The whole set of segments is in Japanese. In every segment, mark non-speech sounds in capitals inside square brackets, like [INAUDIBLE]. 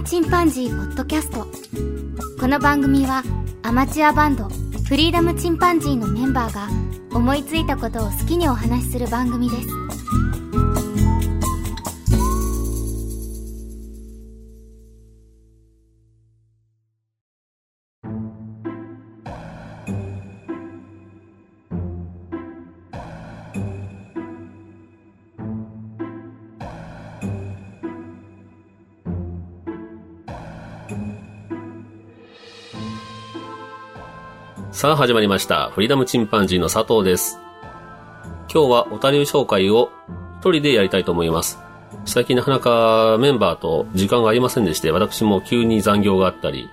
ムチンパンジー」ポッドキャスト。この番組はアマチュアバンドフリーダムチンパンジーのメンバーが思いついたことを好きにお話しする番組です。さあ始まりました。フリーダムチンパンジーの佐藤です。今日はお便り紹介を一人でやりたいと思います。最近なかなかメンバーと時間がありませんでして、私も急に残業があったり、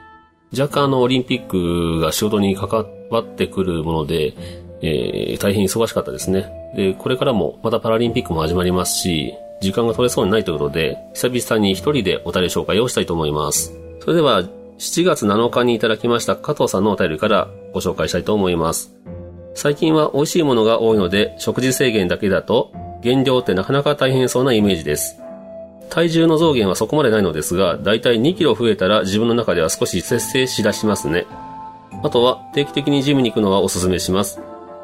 若干あのオリンピックが仕事に関わってくるもので、えー、大変忙しかったですね。で、これからもまたパラリンピックも始まりますし、時間が取れそうにないということで、久々に一人でお便り紹介をしたいと思います。それでは、7月7日にいただきました加藤さんのお便りからご紹介したいと思います。最近は美味しいものが多いので、食事制限だけだと、減量ってなかなか大変そうなイメージです。体重の増減はそこまでないのですが、だいたい2キロ増えたら自分の中では少し節制しだしますね。あとは定期的にジムに行くのはおすすめします。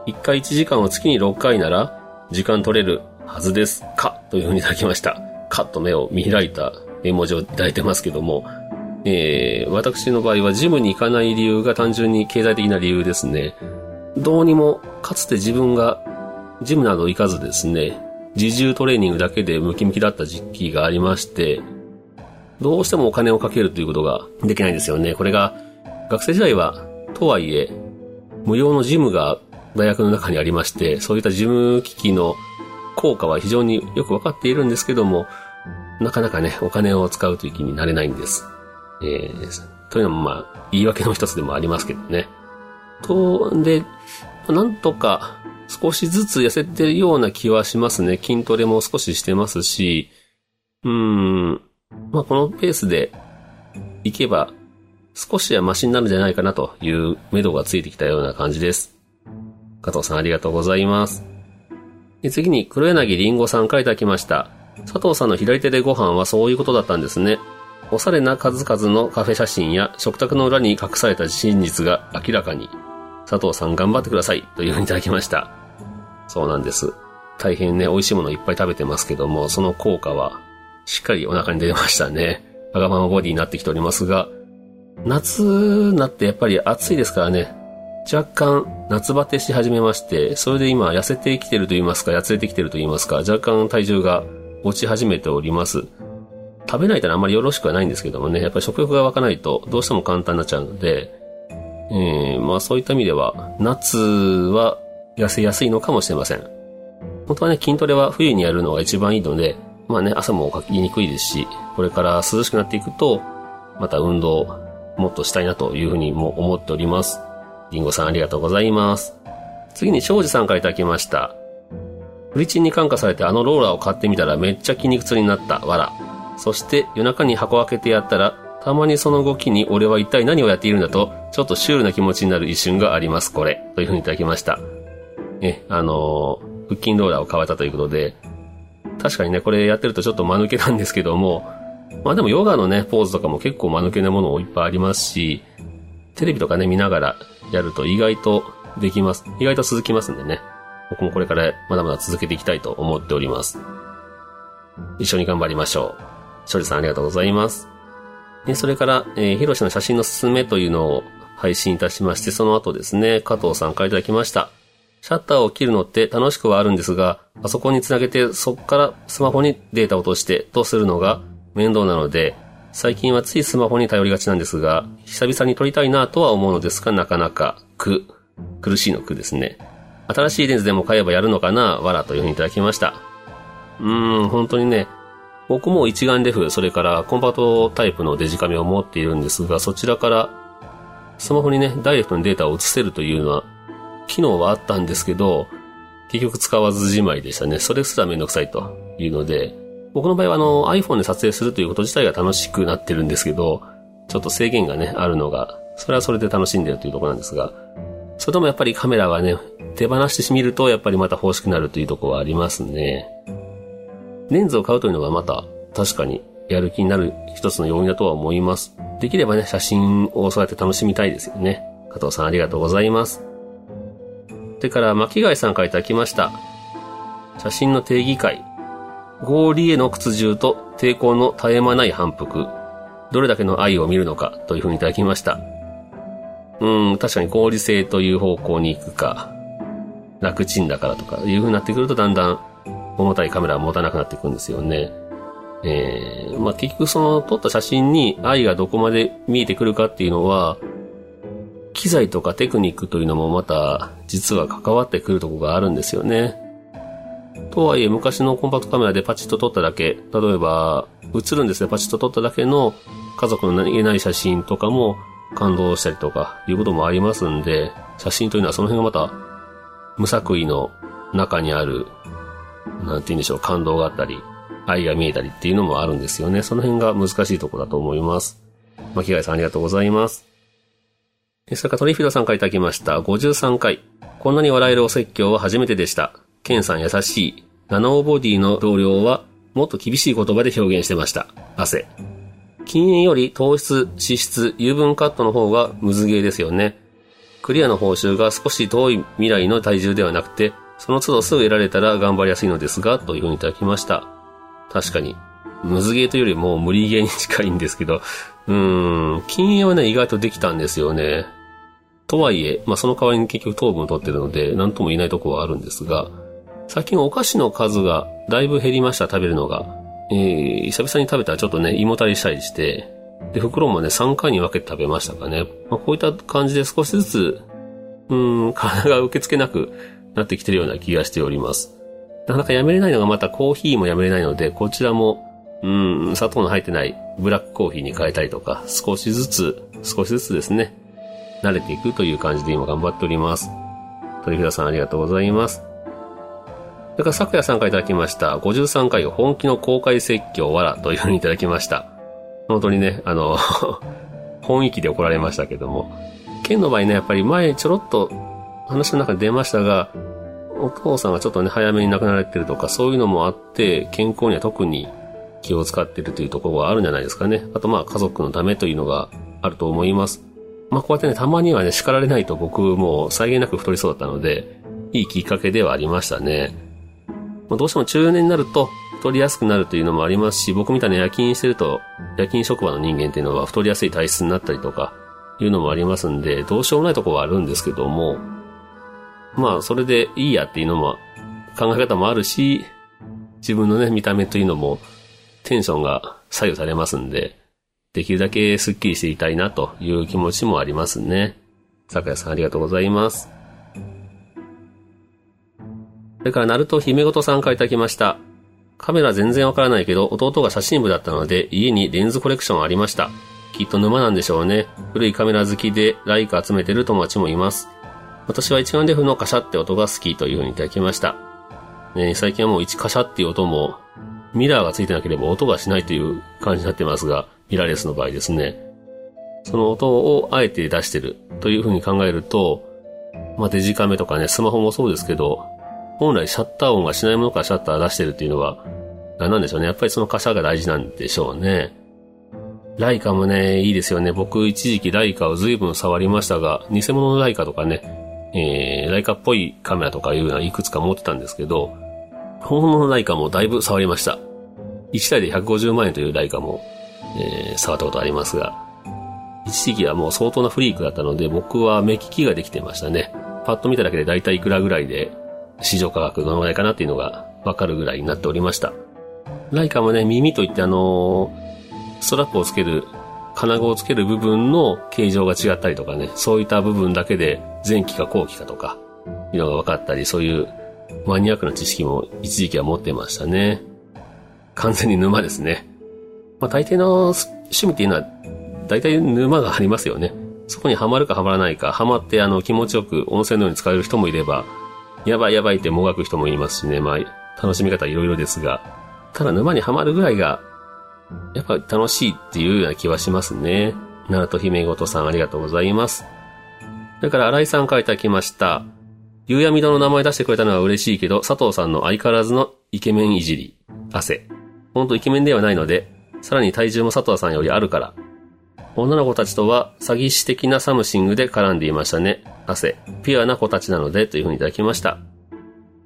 1回1時間を月に6回なら、時間取れるはずです。かというふうにいただきました。かっと目を見開いた絵文字をいただいてますけども、えー、私の場合はジムに行かない理由が単純に経済的な理由ですね。どうにも、かつて自分がジムなど行かずですね、自重トレーニングだけでムキムキだった時期がありまして、どうしてもお金をかけるということができないんですよね。これが、学生時代は、とはいえ、無料のジムが大学の中にありまして、そういったジム機器の効果は非常によくわかっているんですけども、なかなかね、お金を使うという気になれないんです。えー、というのもまあ、言い訳の一つでもありますけどね。と、で、なんとか少しずつ痩せてるような気はしますね。筋トレも少ししてますし、うん、まあこのペースでいけば少しはマシになるんじゃないかなという目処がついてきたような感じです。加藤さんありがとうございます。次に黒柳りんごさんからいただきました。佐藤さんの左手でご飯はそういうことだったんですね。おしゃれな数々のカフェ写真や食卓の裏に隠された真実が明らかに。佐藤さん頑張ってくださいというふうにいただきました。そうなんです。大変ね、美味しいものいっぱい食べてますけども、その効果はしっかりお腹に出ましたね。わがままボディになってきておりますが、夏になってやっぱり暑いですからね、若干夏バテし始めまして、それで今痩せてきてると言いますか、やつれてきてると言いますか、若干体重が落ち始めております。食べないとあんまりよろしくはないんですけどもね、やっぱり食欲が湧かないとどうしても簡単になっちゃうので、えー、まあそういった意味では、夏は痩せやすいのかもしれません。本当はね、筋トレは冬にやるのが一番いいので、まあね、朝もかきにくいですし、これから涼しくなっていくと、また運動もっとしたいなというふうにも思っております。りんごさんありがとうございます。次に庄司さんからいただきました。フリチンに感化されてあのローラーを買ってみたらめっちゃ筋肉痛になった。わら。そして夜中に箱を開けてやったら、たまにその動きに俺は一体何をやっているんだと、ちょっとシュールな気持ちになる一瞬があります、これ。というふうにいただきました。え、あのー腹筋ローラーを買われたということで、確かにね、これやってるとちょっと間抜けなんですけども、まあでもヨガのね、ポーズとかも結構間抜けなものをいっぱいありますし、テレビとかね、見ながらやると意外とできます。意外と続きますんでね。僕もこれからまだまだ続けていきたいと思っております。一緒に頑張りましょう。庄司さんありがとうございます。でそれから、えー、ヒロシの写真のすすめというのを配信いたしまして、その後ですね、加藤さんからいただきました。シャッターを切るのって楽しくはあるんですが、パソコンにつなげてそこからスマホにデータを落としてとするのが面倒なので、最近はついスマホに頼りがちなんですが、久々に撮りたいなとは思うのですが、なかなか苦、苦しいの苦ですね。新しいレンズでも買えばやるのかなわらというふうにいただきました。うーん、本当にね、僕も一眼レフ、それからコンパクトタイプのデジカメを持っているんですが、そちらからスマホにね、ダイレクトにデータを移せるというのは、機能はあったんですけど、結局使わずじまいでしたね。それすらめんどくさいというので、僕の場合はあの iPhone で撮影するということ自体が楽しくなってるんですけど、ちょっと制限がね、あるのが、それはそれで楽しんでるというところなんですが、それともやっぱりカメラはね、手放してみるとやっぱりまた欲しくなるというところはありますね。レンズを買うというのはまた確かにやる気になる一つの要因だとは思います。できればね、写真をそうやって楽しみたいですよね。加藤さんありがとうございます。それから、巻貝さんからいただきました。写真の定義会。合理への屈従と抵抗の絶え間ない反復。どれだけの愛を見るのかというふうにいただきました。うん、確かに合理性という方向に行くか、楽ちんだからとかいうふうになってくるとだんだん重たいカメラは持たなくなっていくんですよね。えー、まあ、結局その撮った写真に愛がどこまで見えてくるかっていうのは、機材とかテクニックというのもまた実は関わってくるとこがあるんですよね。とはいえ昔のコンパクトカメラでパチッと撮っただけ、例えば映るんですね、パチッと撮っただけの家族の何気ない写真とかも感動したりとかいうこともありますんで、写真というのはその辺がまた無作為の中にある、なんて言うんでしょう、感動があったり、愛が見えたりっていうのもあるんですよね。その辺が難しいとこだと思います。巻貝さんありがとうございます。それからトリフィドさんからいただきました。53回。こんなに笑えるお説教は初めてでした。ケンさん優しい。ナノーボディの同僚はもっと厳しい言葉で表現してました。汗。禁煙より糖質、脂質、油分カットの方がムズゲーですよね。クリアの報酬が少し遠い未来の体重ではなくて、その都度すぐ得られたら頑張りやすいのですが、というふうにいただきました。確かに。ムズゲーというよりも無理ゲーに近いんですけど、うーん、禁煙はね、意外とできたんですよね。とはいえ、まあその代わりに結局糖分を取ってるので、なんとも言えないとこはあるんですが、最近お菓子の数がだいぶ減りました、食べるのが。えー、久々に食べたらちょっとね、胃もたりしたりして、で、袋もね、3回に分けて食べましたかね。まあ、こういった感じで少しずつ、うん、体が受け付けなくなってきてるような気がしております。なかなかやめれないのがまたコーヒーもやめれないので、こちらも、うん、砂糖の入ってないブラックコーヒーに変えたりとか、少しずつ、少しずつですね、慣れていくという感じで今頑張っております。鳥札さんありがとうございます。それから、昨夜さんからいただきました、53回本気の公開説教わらというふうにいただきました。本当にね、あの [LAUGHS] 本意気で怒られましたけども。県の場合ね、やっぱり前ちょろっと話の中で出ましたが、お父さんがちょっとね、早めに亡くなられてるとか、そういうのもあって、健康には特に気を使ってるというところがあるんじゃないですかね。あとまあ、家族のためというのがあると思います。まあ、こうやってね、たまにはね、叱られないと僕も際限なく太りそうだったので、いいきっかけではありましたね。まあ、どうしても中年になると太りやすくなるというのもありますし、僕みたいな夜勤してると、夜勤職場の人間っていうのは太りやすい体質になったりとか、いうのもありますんで、どうしようもないところはあるんですけども、まあ、それでいいやっていうのも、考え方もあるし、自分のね、見た目というのも、テンションが左右されますんで、できるだけスッキリしていたいなという気持ちもありますね。坂谷さんありがとうございます。それから、ナルト姫ごとさんからいただきました。カメラ全然わからないけど、弟が写真部だったので、家にレンズコレクションありました。きっと沼なんでしょうね。古いカメラ好きで、ライカ集めてる友達もいます。私は一眼レフのカシャって音が好きという風にいただきました。ね、最近はもう一カシャっていう音も、ミラーがついてなければ音がしないという感じになってますが、ミラーレスの場合ですね。その音をあえて出してるという風に考えると、まあ、デジカメとかね、スマホもそうですけど、本来シャッター音がしないものからシャッター出してるっていうのは、何なんでしょうね。やっぱりそのカシャが大事なんでしょうね。ライカもね、いいですよね。僕一時期ライカを随分触りましたが、偽物のライカとかね、えー、ライカっぽいカメラとかいうのはいくつか持ってたんですけど、本物のライカもだいぶ触りました。1台で150万円というライカも、えー、触ったことありますが、一時期はもう相当なフリークだったので、僕は目利きができてましたね。パッと見ただけで大体いくらぐらいで市場価格どのぐらいかなっていうのがわかるぐらいになっておりました。ライカもね、耳といってあのー、ストラップをつける、金具をつける部分の形状が違ったりとかね、そういった部分だけで前期か後期かとか、いうのが分かったり、そういうマニアックな知識も一時期は持ってましたね。完全に沼ですね。まあ大抵の趣味っていうのは、大体沼がありますよね。そこにはまるかはまらないか、はまってあの気持ちよく温泉のように使える人もいれば、やばいやばいってもがく人もいますしね、まあ、楽しみ方いろいろですが、ただ沼にはまるぐらいが、やっぱ楽しいっていうような気はしますね。ナルト姫ごとさんありがとうございます。それから新井さんからいただきました。夕闇堂の名前出してくれたのは嬉しいけど、佐藤さんの相変わらずのイケメンいじり。汗。ほんとイケメンではないので、さらに体重も佐藤さんよりあるから。女の子たちとは詐欺師的な something で絡んでいましたね。汗。ピュアな子たちなのでというふうにいただきました。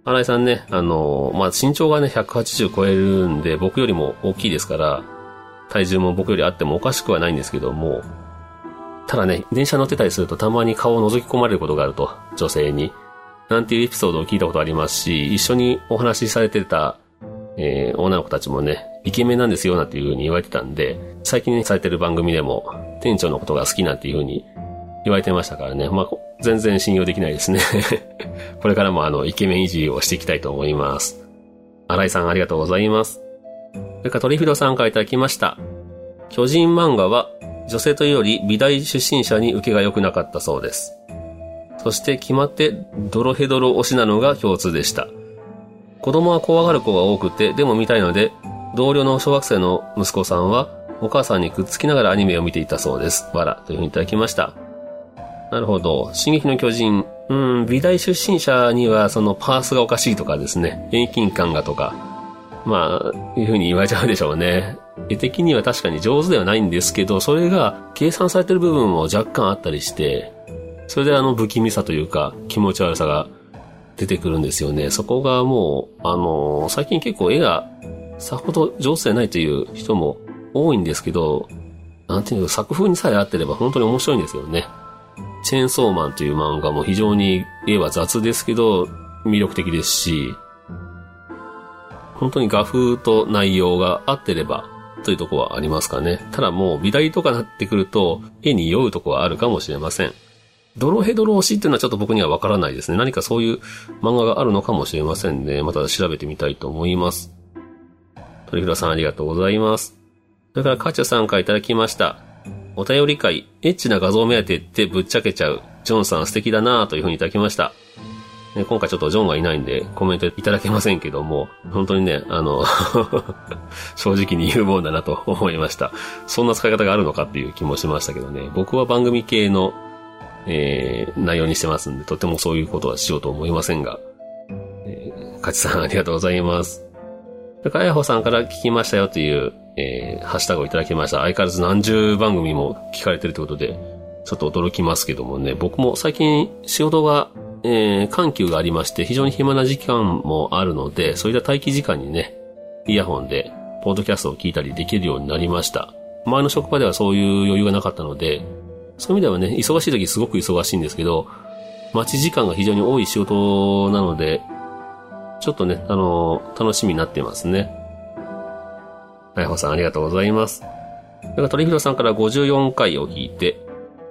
新井さんね、あのまあ、身長がね、180超えるんで、僕よりも大きいですから、体重も僕よりあってもおかしくはないんですけども、ただね、電車乗ってたりするとたまに顔を覗き込まれることがあると、女性に。なんていうエピソードを聞いたことありますし、一緒にお話しされてた、えー、女の子たちもね、イケメンなんですよ、なんていう風に言われてたんで、最近ね、されてる番組でも、店長のことが好きなんていう風に言われてましたからね、まあ、全然信用できないですね [LAUGHS] これからもあの、イケメン維持をしていきたいと思います。新井さんありがとうございます。それからトリフィドさんからいただきました。巨人漫画は女性というより美大出身者に受けが良くなかったそうです。そして決まってドロヘドロ推しなのが共通でした。子供は怖がる子が多くて、でも見たいので、同僚の小学生の息子さんはお母さんにくっつきながらアニメを見ていたそうです。わら、というふうにいただきました。なるほど。進撃の巨人。うん、美大出身者にはそのパースがおかしいとかですね、遠近感がとか、まあ、いうふうに言われちゃうでしょうね。絵的には確かに上手ではないんですけど、それが計算されてる部分も若干あったりして、それであの不気味さというか気持ち悪さが出てくるんですよね。そこがもう、あのー、最近結構絵がさほど上手でないという人も多いんですけど、なんていうか作風にさえ合ってれば本当に面白いんですよね。チェーンソーマンという漫画も非常に絵は雑ですけど魅力的ですし、本当に画風と内容が合ってればというとこはありますかね。ただもう美大とかなってくると絵に酔うとこはあるかもしれません。ドロヘドロ推しっていうのはちょっと僕にはわからないですね。何かそういう漫画があるのかもしれませんね。また調べてみたいと思います。鳥倉さんありがとうございます。それからカチャさんからいただきました。お便り会、エッチな画像目当てってぶっちゃけちゃう。ジョンさん素敵だなぁというふうにいただきました。ね、今回ちょっとジョンがいないんでコメントいただけませんけども、本当にね、あの [LAUGHS] 正直に言うもんだなと [LAUGHS] 思いました。そんな使い方があるのかっていう気もしましたけどね、僕は番組系のえー、内容にしてますんで、とてもそういうことはしようと思いませんが、えー、かちさんありがとうございます。それか、やほさんから聞きましたよという、えー、ハッシュタグをいただきました。相変わらず何十番組も聞かれてるということで、ちょっと驚きますけどもね、僕も最近仕事が、えー、緩急がありまして、非常に暇な時間もあるので、そういった待機時間にね、イヤホンで、ポッドキャストを聞いたりできるようになりました。前の職場ではそういう余裕がなかったので、そういう意味ではね、忙しい時すごく忙しいんですけど、待ち時間が非常に多い仕事なので、ちょっとね、あの楽しみになってますね。あやほさんありがとうございます。それから鳥広さんから54回を聞いて、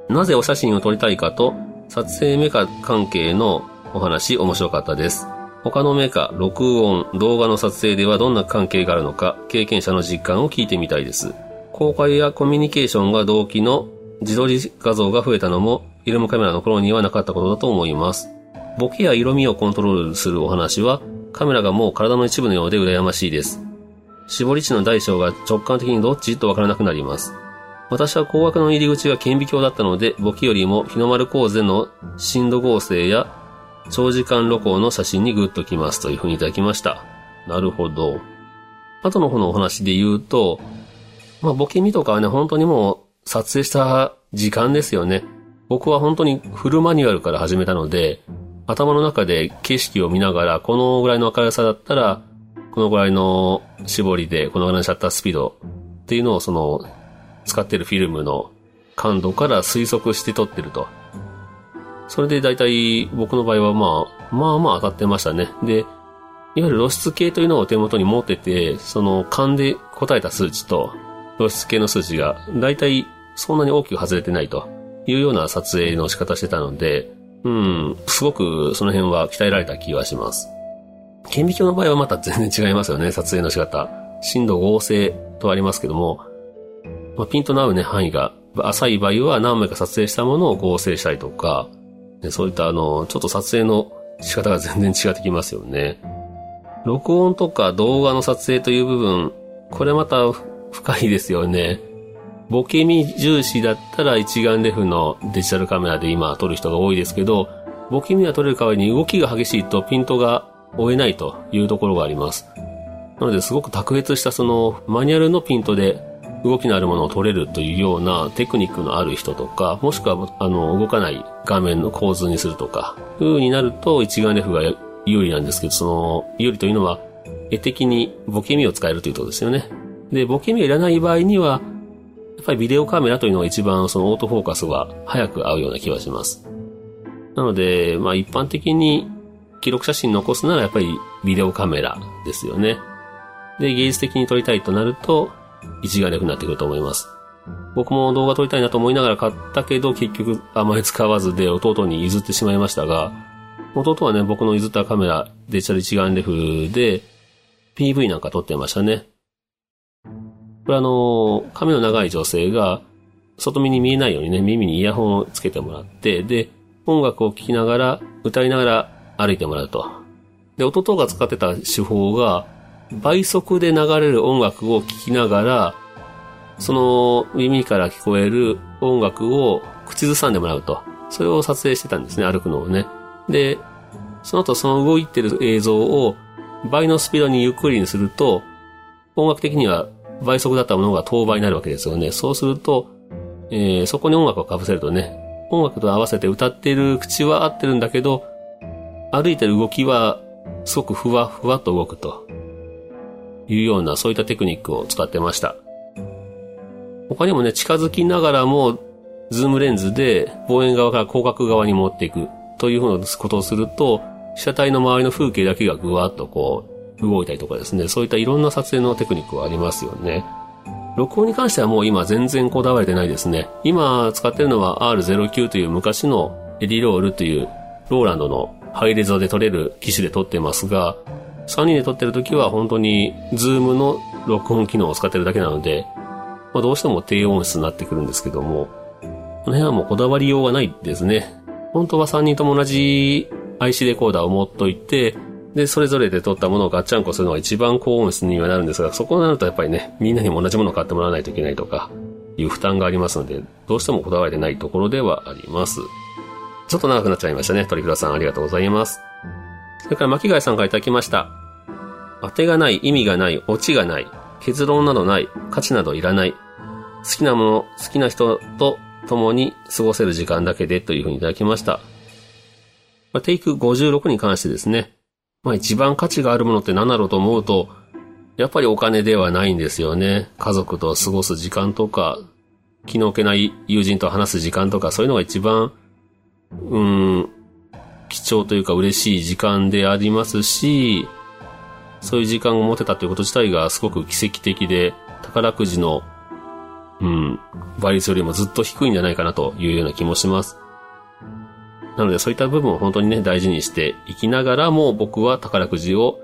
なぜお写真を撮りたいかと、撮影メカ関係のお話面白かったです。他のメカ、録音、動画の撮影ではどんな関係があるのか、経験者の実感を聞いてみたいです。公開やコミュニケーションが動機の自撮り画像が増えたのも、フィルムカメラの頃にはなかったことだと思います。ボケや色味をコントロールするお話は、カメラがもう体の一部のようで羨ましいです。絞り値の大小が直感的にどっち？とわからなくなります。私は高額の入り口が顕微鏡だったので、簿記よりも日の丸構図での深度合成や長時間露光の写真にグッときますというふうにいただきました。なるほど。後の方のお話で言うと、まあ、ボケ見とかはね、本当にもう撮影した時間ですよね。僕は本当にフルマニュアルから始めたので、頭の中で景色を見ながら、このぐらいの明るさだったら、このぐらいの絞りで、このぐらいのシャッタースピードっていうのをその、使ってるフィルムの感度から推測して撮ってると。それで大体僕の場合はまあ、まあまあ当たってましたね。で、いわゆる露出系というのを手元に持ってて、その勘で答えた数値と露出系の数値が大体そんなに大きく外れてないというような撮影の仕方してたので、うん、すごくその辺は鍛えられた気がします。顕微鏡の場合はまた全然違いますよね、撮影の仕方。深度合成とありますけども、まあ、ピントの合うね、範囲が浅い場合は何枚か撮影したものを合成したりとか、そういったあの、ちょっと撮影の仕方が全然違ってきますよね。録音とか動画の撮影という部分、これまた深いですよね。ボケ身重視だったら一眼レフのデジタルカメラで今撮る人が多いですけど、ボケ身は撮れる代わりに動きが激しいとピントが追えないというところがあります。なので、すごく卓越したそのマニュアルのピントで動きのあるものを撮れるというようなテクニックのある人とか、もしくは、あの、動かない画面の構図にするとか、風になると一眼レフが有利なんですけど、その、有利というのは、絵的にボケ身を使えるということですよね。で、ボケ身をいらない場合には、やっぱりビデオカメラというのが一番そのオートフォーカスが早く合うような気がします。なので、まあ一般的に記録写真残すならやっぱりビデオカメラですよね。で、芸術的に撮りたいとなると、一眼レフになってくると思います。僕も動画撮りたいなと思いながら買ったけど、結局あまり使わずで弟に譲ってしまいましたが、弟はね、僕の譲ったカメラ、デジタル一眼レフで、PV なんか撮ってましたね。これあの、髪の長い女性が、外見に見えないようにね、耳にイヤホンをつけてもらって、で、音楽を聴きながら、歌いながら歩いてもらうと。で、弟が使ってた手法が、倍速で流れる音楽を聴きながら、その耳から聞こえる音楽を口ずさんでもらうと。それを撮影してたんですね、歩くのをね。で、その後その動いてる映像を倍のスピードにゆっくりにすると、音楽的には倍速だったものが等倍になるわけですよね。そうすると、えー、そこに音楽を被せるとね、音楽と合わせて歌っている口は合ってるんだけど、歩いてる動きはすごくふわふわと動くというようなそういったテクニックを使ってました。他にもね、近づきながらもズームレンズで望遠側から広角側に持っていくというふうなことをすると、被写体の周りの風景だけがぐわっとこう動いたりとかですね、そういったいろんな撮影のテクニックはありますよね。録音に関してはもう今全然こだわれてないですね。今使ってるのは R09 という昔の EDIROL という Roland のハイレゾで撮れる機種で撮ってますが、3人で撮ってる時は本当にズームの録音機能を使ってるだけなので、まあ、どうしても低音質になってくるんですけども、この辺はもうこだわりようがないですね。本当は3人とも同じ IC レコーダーを持っといて、で、それぞれで撮ったものをガッチャンコするのが一番高音質にはなるんですが、そこになるとやっぱりね、みんなにも同じものを買ってもらわないといけないとか、いう負担がありますので、どうしてもこだわれてないところではあります。ちょっと長くなっちゃいましたね。鳥倉さんありがとうございます。それから巻貝さんからいただきました。当てがない、意味がない、オチがない、結論などない、価値などいらない。好きなもの、好きな人と共に過ごせる時間だけでというふうにいただきました。テイク56に関してですね。まあ一番価値があるものって何だろうと思うと、やっぱりお金ではないんですよね。家族と過ごす時間とか、気の置けない友人と話す時間とか、そういうのが一番、うん、貴重というか嬉しい時間でありますし、そういう時間を持てたということ自体がすごく奇跡的で、宝くじの、うん、倍率よりもずっと低いんじゃないかなというような気もします。なのでそういった部分を本当にね、大事にしていきながらも僕は宝くじを、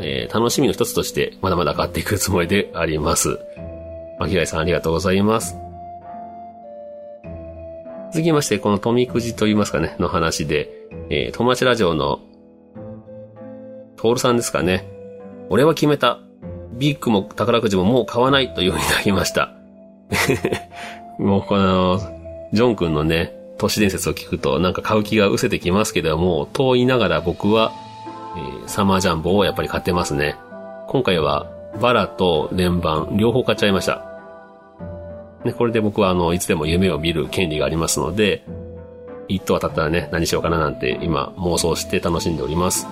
えー、楽しみの一つとしてまだまだ買っていくつもりであります。巻貝さんありがとうございます。続きまして、この富くじと言いますかね、の話で、えー、友達ラジオの、トールさんですかね。俺は決めた。ビッグも宝くじももう買わないというふうになりました。[LAUGHS] もうこの、ジョン君のね、都市伝説を聞くとなんか買う気が失せてきますけども、と言いながら僕は、えー、サマージャンボをやっぱり買ってますね。今回はバラと連番両方買っちゃいました。ね、これで僕はあの、いつでも夢を見る権利がありますので、一等当たったらね、何しようかななんて今妄想して楽しんでおります。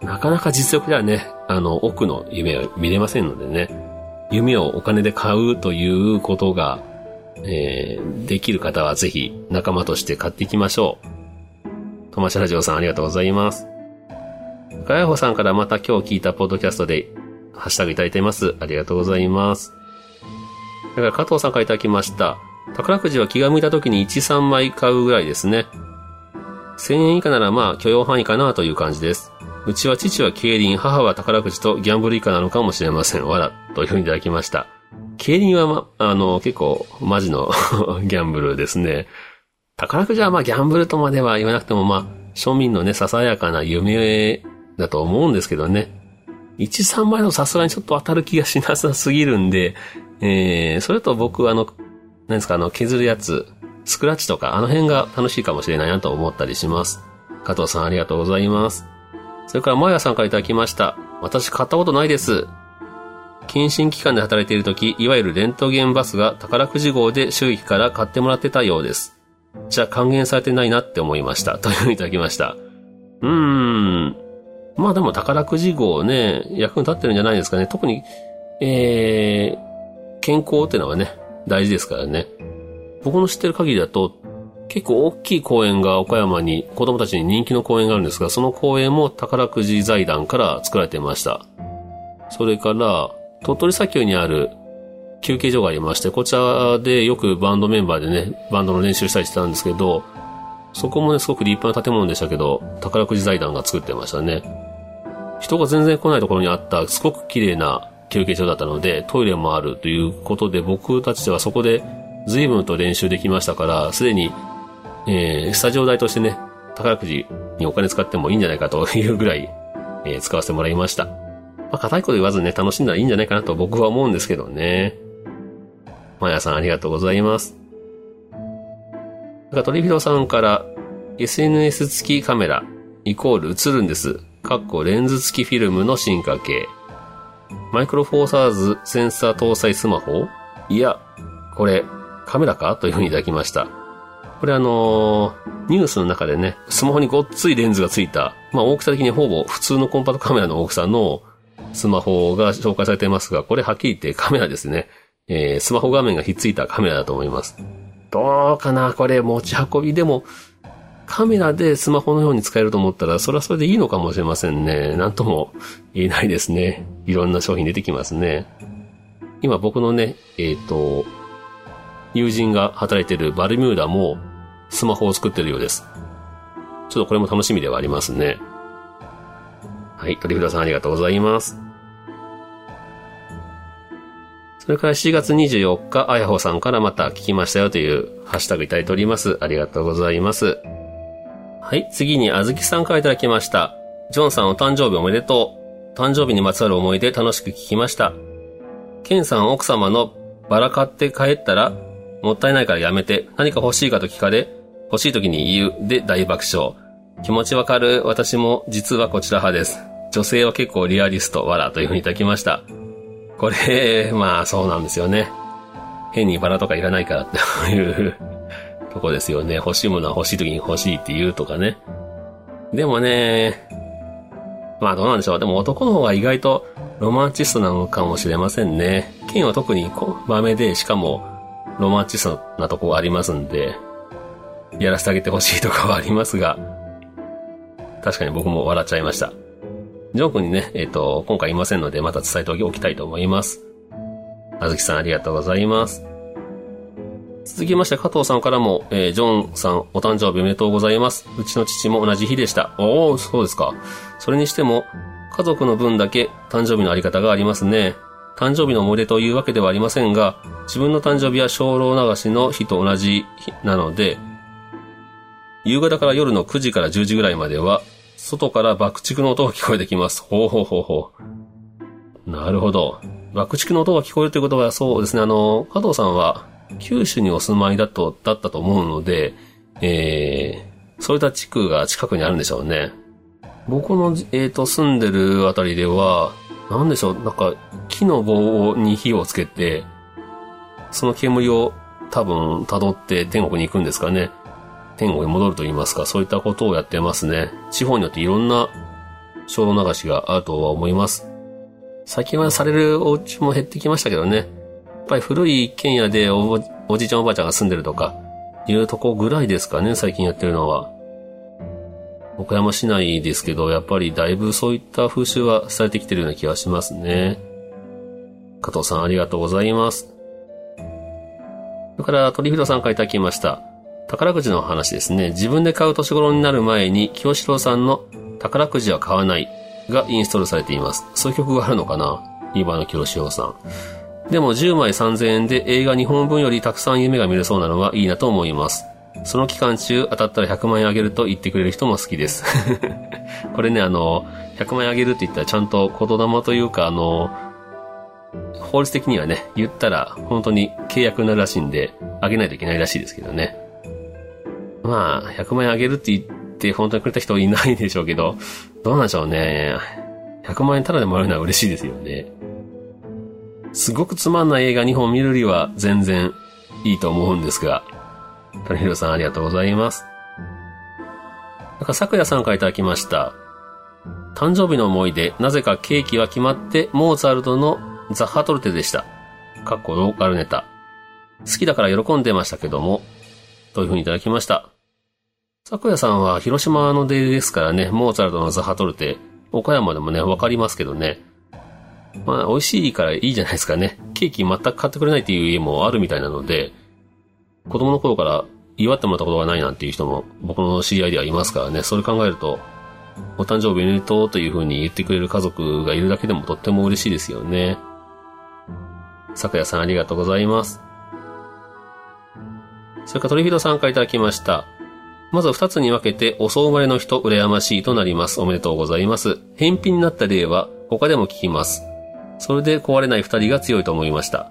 なかなか実力ではね、あの、奥の夢は見れませんのでね、夢をお金で買うということがえー、できる方はぜひ仲間として買っていきましょう。トマシャラジオさんありがとうございます。ガヤホさんからまた今日聞いたポッドキャストでハッシュタグいただいています。ありがとうございます。だから加藤さんからいただきました。宝くじは気が向いた時に1、3枚買うぐらいですね。1000円以下ならまあ許容範囲かなという感じです。うちは父は競輪、母は宝くじとギャンブル以下なのかもしれません。わら、というふうにいただきました。競輪はま、あの、結構、マジの [LAUGHS] ギャンブルですね。宝くじはまあギャンブルとまでは言わなくてもまあ、庶民のね、ささやかな夢だと思うんですけどね。1、3枚のさすがにちょっと当たる気がしなさすぎるんで、えー、それと僕あの、何ですか、あの、削るやつ、スクラッチとか、あの辺が楽しいかもしれないなと思ったりします。加藤さんありがとうございます。それから、まやさんからいただきました。私買ったことないです。検診機関で働いている時、いわゆるレントゲンバスが宝くじ号で収益から買ってもらってたようです。じゃあ還元されてないなって思いました。というふうにいただきました。うーん。まあでも宝くじ号ね、役に立ってるんじゃないですかね。特に、えー、健康っていうのはね、大事ですからね。僕の知ってる限りだと、結構大きい公園が岡山に子供たちに人気の公園があるんですが、その公園も宝くじ財団から作られていました。それから、鳥取砂丘にある休憩所がありまして、こちらでよくバンドメンバーでね、バンドの練習したりしてたんですけど、そこもね、すごく立派な建物でしたけど、宝くじ財団が作ってましたね。人が全然来ないところにあった、すごく綺麗な休憩所だったので、トイレもあるということで、僕たちではそこで随分と練習できましたから、すでにえー、スタジオ代としてね、宝くじにお金使ってもいいんじゃないかというぐらい、えー、使わせてもらいました。まあ、硬いこと言わずね、楽しんだらいいんじゃないかなと僕は思うんですけどね。まやさんありがとうございます。なんかトリフィロさんから、SNS 付きカメラ、イコール映るんです。かっこレンズ付きフィルムの進化系。マイクロフォーサーズセンサー搭載スマホ？いや、これ、カメラか？というふうにいただきました。これあのー、ニュースの中でね、スマホにごっついレンズがついた、まあ大きさ的にほぼ普通のコンパクトカメラの大きさのスマホが紹介されていますが、これはっきり言ってカメラですね。えー、スマホ画面がひっついたカメラだと思います。どうかな？これ持ち運びでも、カメラでスマホのように使えると思ったら、それはそれでいいのかもしれませんね。なんとも言えないですね。いろんな商品出てきますね。今僕のね、えっ、ー、と、友人が働いてるバルミューダも、スマホを作ってるようです。ちょっとこれも楽しみではありますね。はい、鳥札さんありがとうございます。それから7月24日、あやほさんからまた聞きましたよというハッシュタグいただいております。ありがとうございます。はい、次にあずきさんからいただきました。ジョンさんお誕生日おめでとう。誕生日にまつわる思い出楽しく聞きました。ケンさん奥様のバラ買って帰ったら、もったいないからやめて、何か欲しいかと聞かれ、欲しい時に言うで大爆笑。気持ちわかる。私も実はこちら派です。女性は結構リアリスト、わらというふうにいただきました。これ、まあそうなんですよね。変にバラとかいらないからっていうとこですよね。欲しいものは欲しい時に欲しいって言うとかね。でもね、まあどうなんでしょう。でも男の方が意外とロマンチストなのかもしれませんね。剣は特にこう、豆で、しかもロマンチストなとこがありますんで、やらせてあげてほしいとかはありますが、確かに僕も笑っちゃいました。ジョー君にね、えっ、ー、と、今回いませんので、また伝えておきたいと思います。あずきさんありがとうございます。続きまして、加藤さんからも、えー、ジョンさん、お誕生日おめでとうございます。うちの父も同じ日でした。おー、そうですか。それにしても、家族の分だけ誕生日のあり方がありますね。誕生日の思い出というわけではありませんが、自分の誕生日は精霊流しの日と同じ日なので、夕方から夜の9時から10時ぐらいまでは、外から爆竹の音が聞こえてきます。ほうほうほうほう。なるほど。爆竹の音が聞こえるということは、そうですね、あの、加藤さんは、九州にお住まいだと、だったと思うので、えー、そういった地区が近くにあるんでしょうね。僕の、えっ、ー、と、住んでるあたりでは、なんでしょう、なんか、木の棒に火をつけて、その煙を多分辿って天国に行くんですかね。天国に戻ると言いますか、そういったことをやってますね。地方によっていろんな小路流しがあるとは思います。最近はされるお家も減ってきましたけどね。やっぱり古い一軒家でおおじいちゃんおばあちゃんが住んでるとか、いうとこぐらいですかね、最近やってるのは。岡山市内ですけど、やっぱりだいぶそういった風習はされてきてるような気がしますね。加藤さんありがとうございます。それから鳥広さんからいただきました。宝くじの話ですね。自分で買う年頃になる前に、清志郎さんの宝くじは買わないがインストールされています。そういう曲があるのかな今の清志郎さん。でも10枚3000円で映画2本分よりたくさん夢が見れそうなのはいいなと思います。その期間中当たったら100万円あげると言ってくれる人も好きです。[LAUGHS] これね、あの、100万円あげるって言ったらちゃんと言霊というか、あの、法律的にはね、言ったら本当に契約になるらしいんで、あげないといけないらしいですけどね。まあ、100万円あげるって言って本当にくれた人いないでしょうけど、どうなんでしょうね。100万円ただでもらえるのは嬉しいですよね。すごくつまんない映画2本見るよりは全然いいと思うんですが、谷弘さんありがとうございます。なんか、昨夜さんからいただきました。誕生日の思い出、なぜかケーキは決まって、モーツァルトのザ・ハトルテでした。かっこローカルネタ。好きだから喜んでましたけども、という風にいただきました。昨夜さんは広島の出ですからね、モーツァルトのザ・ハトルテ、岡山でもね、わかりますけどね。まあ、美味しいからいいじゃないですかね。ケーキ全く買ってくれないっていう家もあるみたいなので、子供の頃から祝ってもらったことがないなんていう人も僕の知り合いではいますからね、それ考えると、お誕生日おめでとうという風に言ってくれる家族がいるだけでもとっても嬉しいですよね。昨夜さんありがとうございます。それから鳥人さんからいただきました。まず二つに分けて、遅生まれの人、羨ましいとなります。おめでとうございます。返品になった例は、他でも聞きます。それで壊れない二人が強いと思いました。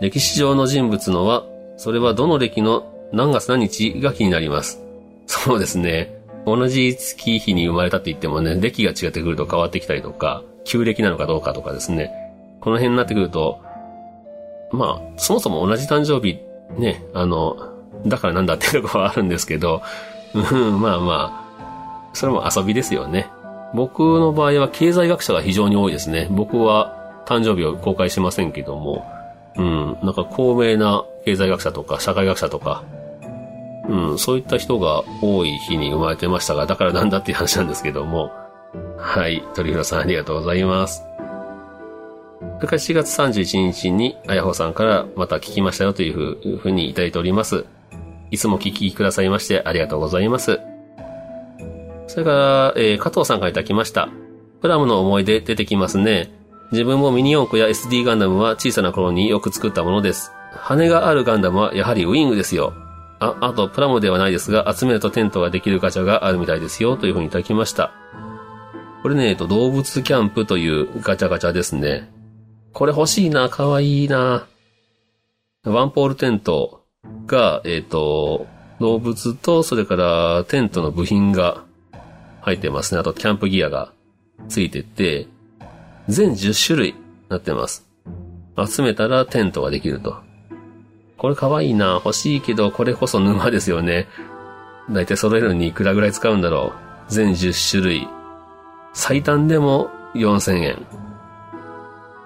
歴史上の人物のは、それはどの歴の何月何日が気になります。そうですね。同じ月日に生まれたって言ってもね、歴が違ってくると変わってきたりとか、旧暦なのかどうかとかですね。この辺になってくると、まあ、そもそも同じ誕生日、ね、あの、だからなんだっていうところはあるんですけど、うん、まあまあ、それも遊びですよね。僕の場合は経済学者が非常に多いですね。僕は誕生日を公開しませんけども、うん、なんか高名な経済学者とか社会学者とか、うん、そういった人が多い日に生まれてましたが、だからなんだっていう話なんですけども、はい、鳥広さんありがとうございます。それから4月31日に、あやほさんからまた聞きましたよというふうにいただいております。いつも聞きくださいましてありがとうございます。それから、えー、加藤さんからいただきました。プラムの思い出出てきますね。自分もミニ四駆や SD ガンダムは小さな頃によく作ったものです。羽があるガンダムはやはりウィングですよ。あ、あとプラモではないですが、集めるとテントができるガチャがあるみたいですよ、というふうにいただきました。これね、えっと、動物キャンプというガチャガチャですね。これ欲しいな、かわいいな。ワンポールテントが、えっ、と、動物と、それからテントの部品が入ってますね。あと、キャンプギアがついてて、全10種類なってます。集めたらテントができると。これかわいな。欲しいけど、これこそ沼ですよね。だいたい揃えるのにいくらぐらい使うんだろう。全10種類。最短でも4000円。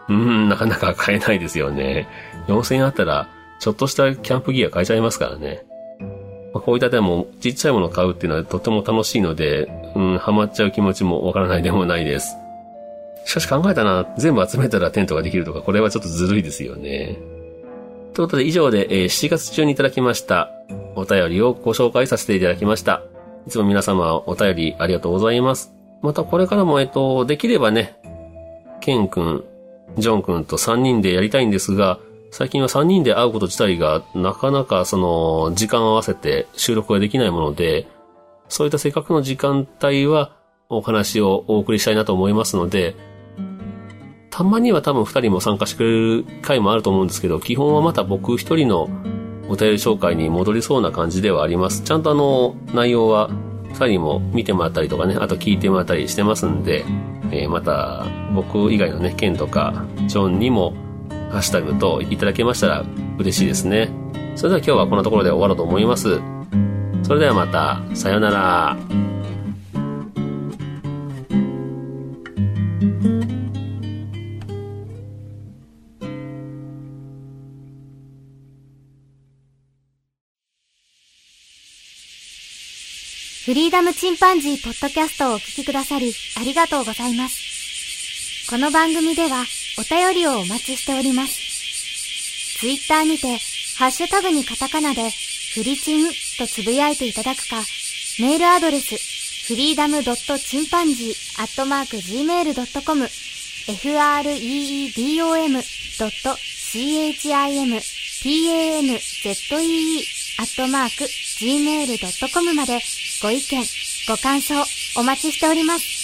うん、なかなか買えないですよね。4000円あったら、ちょっとしたキャンプギア買えちゃいますからね。ま、こういったでも、ちっちゃいものを買うっていうのはとても楽しいので、うん、ハマっちゃう気持ちもわからないでもないです。しかし考えたな、全部集めたらテントができるとか、これはちょっとずるいですよね。ということで以上で、えー、7月中にいただきましたお便りをご紹介させていただきました。いつも皆様お便りありがとうございます。またこれからも、えっと、できればね、ケン君、ジョン君と3人でやりたいんですが、最近は3人で会うこと自体がなかなかその時間を合わせて収録ができないもので、そういったせっかくの時間帯はお話をお送りしたいなと思いますので、たまには多分2人も参加してくれる回もあると思うんですけど、基本はまた僕1人のお便り紹介に戻りそうな感じではあります。ちゃんとあの、内容は2人も見てもらったりとかね、あと聞いてもらったりしてますんで、えー、また僕以外のね、ケンとかジョンにもハッシュタグといただけましたら嬉しいですね。それでは今日はこんなところで終わろうと思います。それではまた、さよなら。フリーダムチンパンジーポッドキャストをお聞きくださりありがとうございます。この番組ではお便りをお待ちしております。ツイッターにて、ハッシュタグにカタカナで、フリチンとつぶやいていただくか、メールアドレス、フリーダムドットチンパンジーアットマーク gmail.com、freedom.chimpanzee アットマーク Gmail.com までご意見、ご感想お待ちしております。